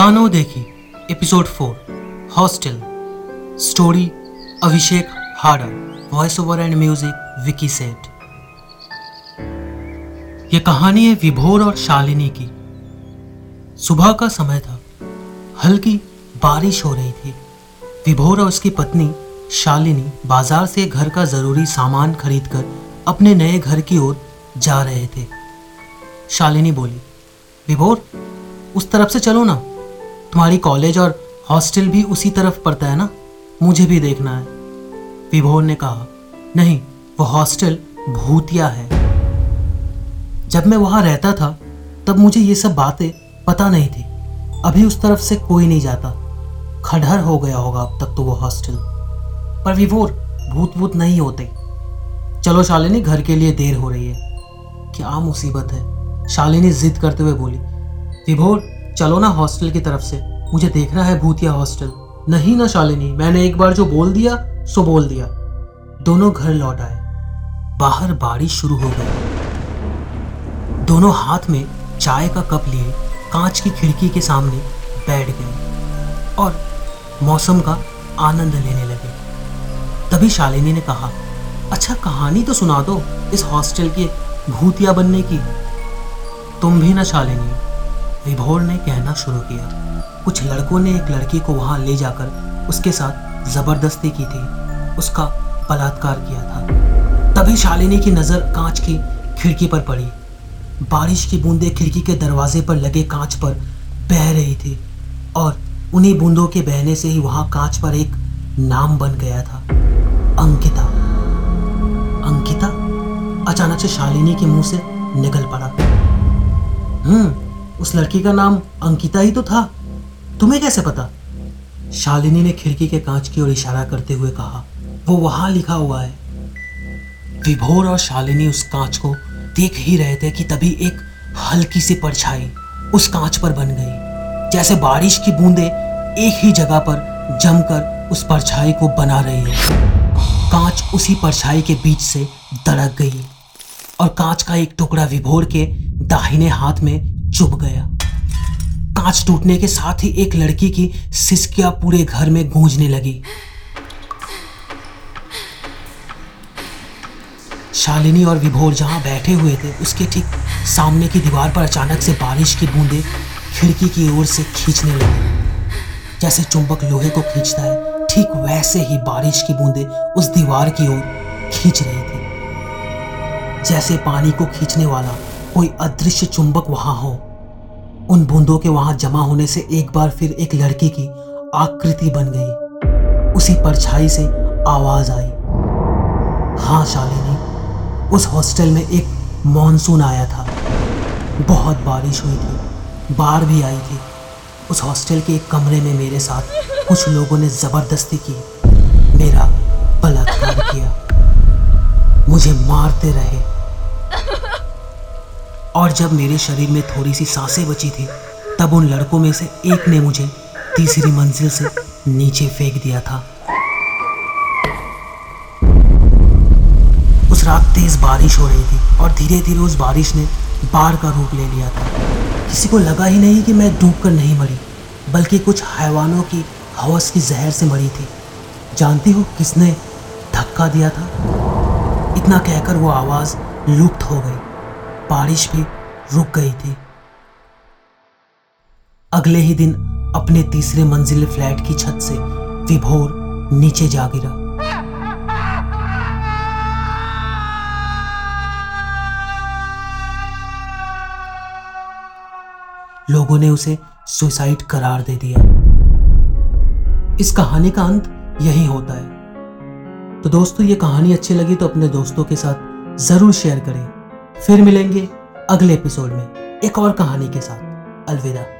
कानो देखी episode four hostel story Abhishek Hada voice over and music Vicky Seth यह कहानी है विभोर और शालिनी की। सुबह का समय था, हल्की बारिश हो रही थी। विभोर और उसकी पत्नी, शालिनी, बाज़ार से घर का ज़रूरी सामान खरीदकर अपने नए घर की ओर जा रहे थे। शालिनी बोली, विभोर, उस तरफ़ से चलो ना। तुम्हारी कॉलेज और हॉस्टल भी उसी तरफ़ पड़ता है ना? मुझे भी देखना है। विभोर ने कहा, नहीं, वो हॉस्टल भूतिया है। जब मैं वहाँ रहता था, तब मुझे ये सब बातें पता नहीं थी। अभी उस तरफ़ से कोई नहीं जाता। खडहर हो गया होगा अब तक तो वो हॉस्टल। पर विभोर भूत भूत नहीं होते। चलो शालिनी, घर के लिए देर हो रही है। क्या मुसीबत है? शालिनी जिद करते हुए बोली। विभोर चलो ना हॉस्टल की तरफ़ से। मुझे देखना है भूतिया हॉस्टल। नहीं ना शालिनी, मैंने एक बार जो बोल दिया, सो बोल दिया। दोनों घर लौट आए। बाहर बारिश शुरू हो गई। दोनों हाथ में चाय का कप लिए, कांच की खिड़की के सामने बैठ गए और मौसम का आनंद लेने लगे। तभी शालिनी ने कहा अच्छा कहानी तो सुना दो इस हॉस्टल के भूतिया बनने की। तुम भी ना शालिनी विभोर ने कहना शुरू किया। कुछ लड़कों ने एक लड़की को वहाँ ले जाकर उसके साथ ज़बरदस्ती की थी। उसका बलात्कार किया था। तभी शालिनी की नज़र कांच की खिड़की पर पड़ी। बारिश की बूंदें खिड़की के दरवाजे पर लगे कांच पर बह रही थी और उन्हीं बूंदों के बहने से ही वहाँ कांच पर एक नाम बन गया था। अंकिता। अंकिता? अचानक से शालिनी के मुँह से निकल पड़ा। हम्म उस लड़की का नाम अंकिता ही तो था। तुम्हें कैसे पता? शालिनी ने खिड़की के कांच की ओर इशारा करते हुए कहा, वो वहाँ लिखा हुआ है। विभोर और शालिनी उस कांच को देख ही रहे थे कि तभी एक हल्की सी परछाई उस कांच पर बन गई, जैसे बारिश की बूंदे एक ही जगह पर जमकर उस परछाई को बना रही है। कांच उसी परछाई के बीच से दड़क गई और कांच का एक टुकड़ा विभोर के दाहिने हाथ में चुभ गया। कांच टूटने के साथ ही एक लड़की की सिसकिया पूरे घर में गूंजने लगी। शालिनी और विभोर जहाँ बैठे हुए थे, उसके ठीक सामने की दीवार पर अचानक से बारिश की बूंदें खिड़की की ओर से खींचने लगी। जैसे चुंबक लोहे को खींचता है, ठीक वैसे ही बारिश की बूंदें उस दीवार की ओर खींच रही थी। जैसे पानी को खींचने वाला कोई अदृश्य चुंबक वहाँ हो। उन बूंदों के वहाँ जमा होने से एक बार फिर एक लड़की की आकृति बन गई। उसी परछाई से आवाज़ आई। हाँ शालिनी, उस हॉस्टल में एक मॉनसून आया था। बहुत बारिश हुई थी, बाढ़ भी आई थी। उस हॉस्टल के एक कमरे में मेरे साथ कुछ लोगों ने ज़बरदस्ती की। मेरा बलात्कार किया। मुझे मारते रहे। और जब मेरे शरीर में थोड़ी सी साँसें बची थी, तब उन लड़कों में से एक ने मुझे तीसरी मंजिल से नीचे फेंक दिया था। उस रात तेज बारिश हो रही थी और धीरे धीरे उस बारिश ने बाढ़ का रूप ले लिया था। किसी को लगा ही नहीं कि मैं डूब कर नहीं मरी, बल्कि कुछ हैवानों की हवस की जहर से मरी थी। जानती हो किसने धक्का दिया था? इतना कहकर वो आवाज़ लुप्त हो गई। बारिश भी रुक गई थी। अगले ही दिन अपने तीसरे मंजिल फ्लैट की छत से विभोर नीचे जा गिरा। लोगों ने उसे सुसाइड करार दे दिया। इस कहानी का अंत यही होता है। तो दोस्तों, ये कहानी अच्छी लगी तो अपने दोस्तों के साथ ज़रूर शेयर करें। फिर मिलेंगे अगले एपिसोड में एक और कहानी के साथ। अलविदा।